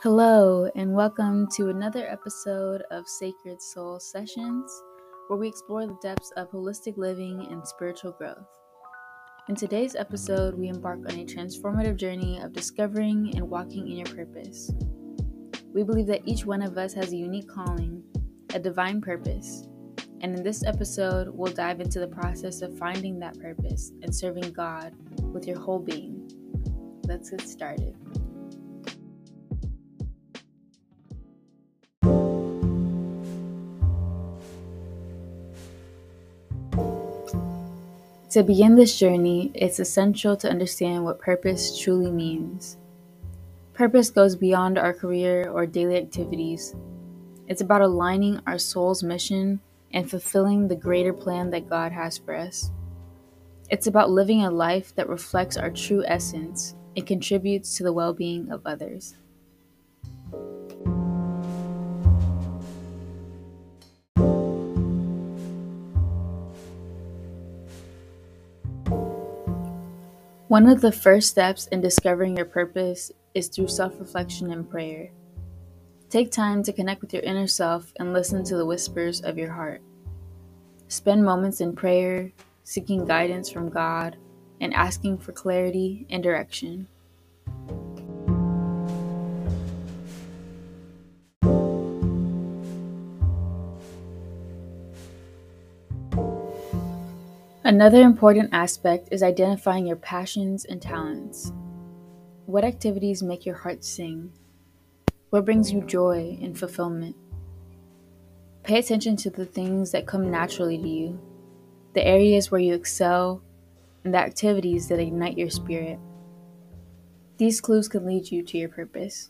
Hello, and welcome to another episode of Sacred Soul Sessions, where we explore the depths of holistic living and spiritual growth. In today's episode, we embark on a transformative journey of discovering and walking in your purpose. We believe that each one of us has a unique calling, a divine purpose, and in this episode, we'll dive into the process of finding that purpose and serving God with your whole being. Let's get started. To begin this journey, it's essential to understand what purpose truly means. Purpose goes beyond our career or daily activities. It's about aligning our soul's mission and fulfilling the greater plan that God has for us. It's about living a life that reflects our true essence and contributes to the well being of others. One of the first steps in discovering your purpose is through self reflection and prayer. Take time to connect with your inner self and listen to the whispers of your heart. Spend moments in prayer, seeking guidance from God, and asking for clarity and direction. Another important aspect is identifying your passions and talents. What activities make your heart sing? What brings you joy and fulfillment? Pay attention to the things that come naturally to you, the areas where you excel, and the activities that ignite your spirit. These clues can lead you to your purpose.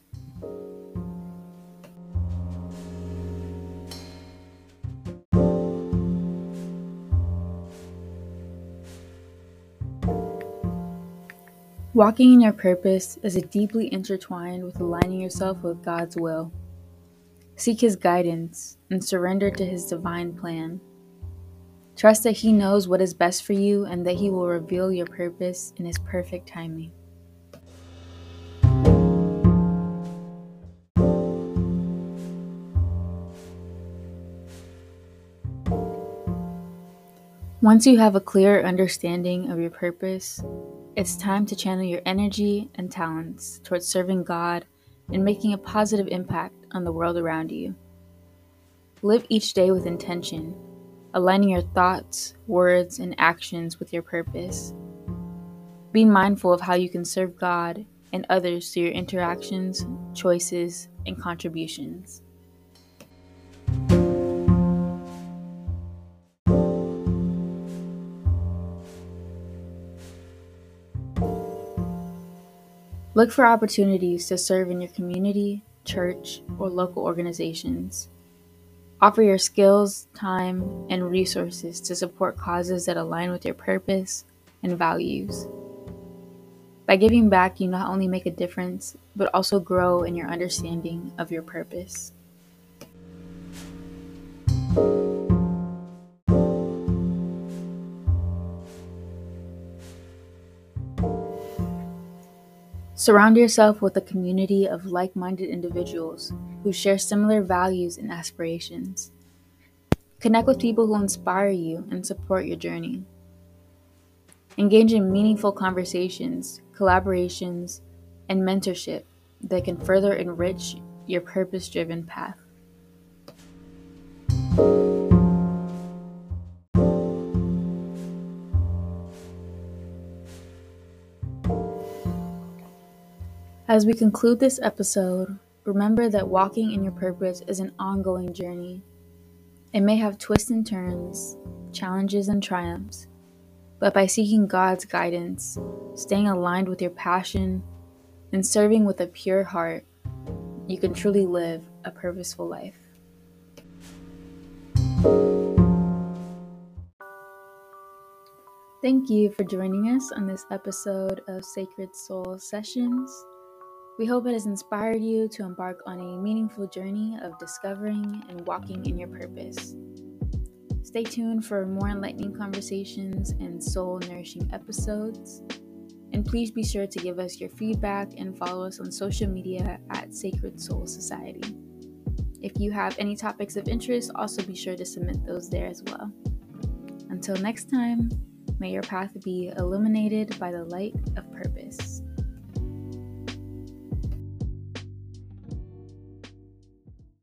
Walking in your purpose is deeply intertwined with aligning yourself with God's will. Seek His guidance and surrender to His divine plan. Trust that He knows what is best for you and that He will reveal your purpose in His perfect timing. Once you have a clear understanding of your purpose, it's time to channel your energy and talents towards serving God and making a positive impact on the world around you. Live each day with intention, aligning your thoughts, words, and actions with your purpose. Be mindful of how you can serve God and others through your interactions, choices, and contributions. Look for opportunities to serve in your community, church, or local organizations. Offer your skills, time, and resources to support causes that align with your purpose and values. By giving back, you not only make a difference, but also grow in your understanding of your purpose. Surround yourself with a community of like minded individuals who share similar values and aspirations. Connect with people who inspire you and support your journey. Engage in meaningful conversations, collaborations, and mentorship that can further enrich your purpose driven path. As we conclude this episode, remember that walking in your purpose is an ongoing journey. It may have twists and turns, challenges and triumphs, but by seeking God's guidance, staying aligned with your passion, and serving with a pure heart, you can truly live a purposeful life. Thank you for joining us on this episode of Sacred Soul Sessions. We hope it has inspired you to embark on a meaningful journey of discovering and walking in your purpose. Stay tuned for more enlightening conversations and soul nourishing episodes. And please be sure to give us your feedback and follow us on social media at Sacred Soul Society. If you have any topics of interest, also be sure to submit those there as well. Until next time, may your path be illuminated by the light of purpose.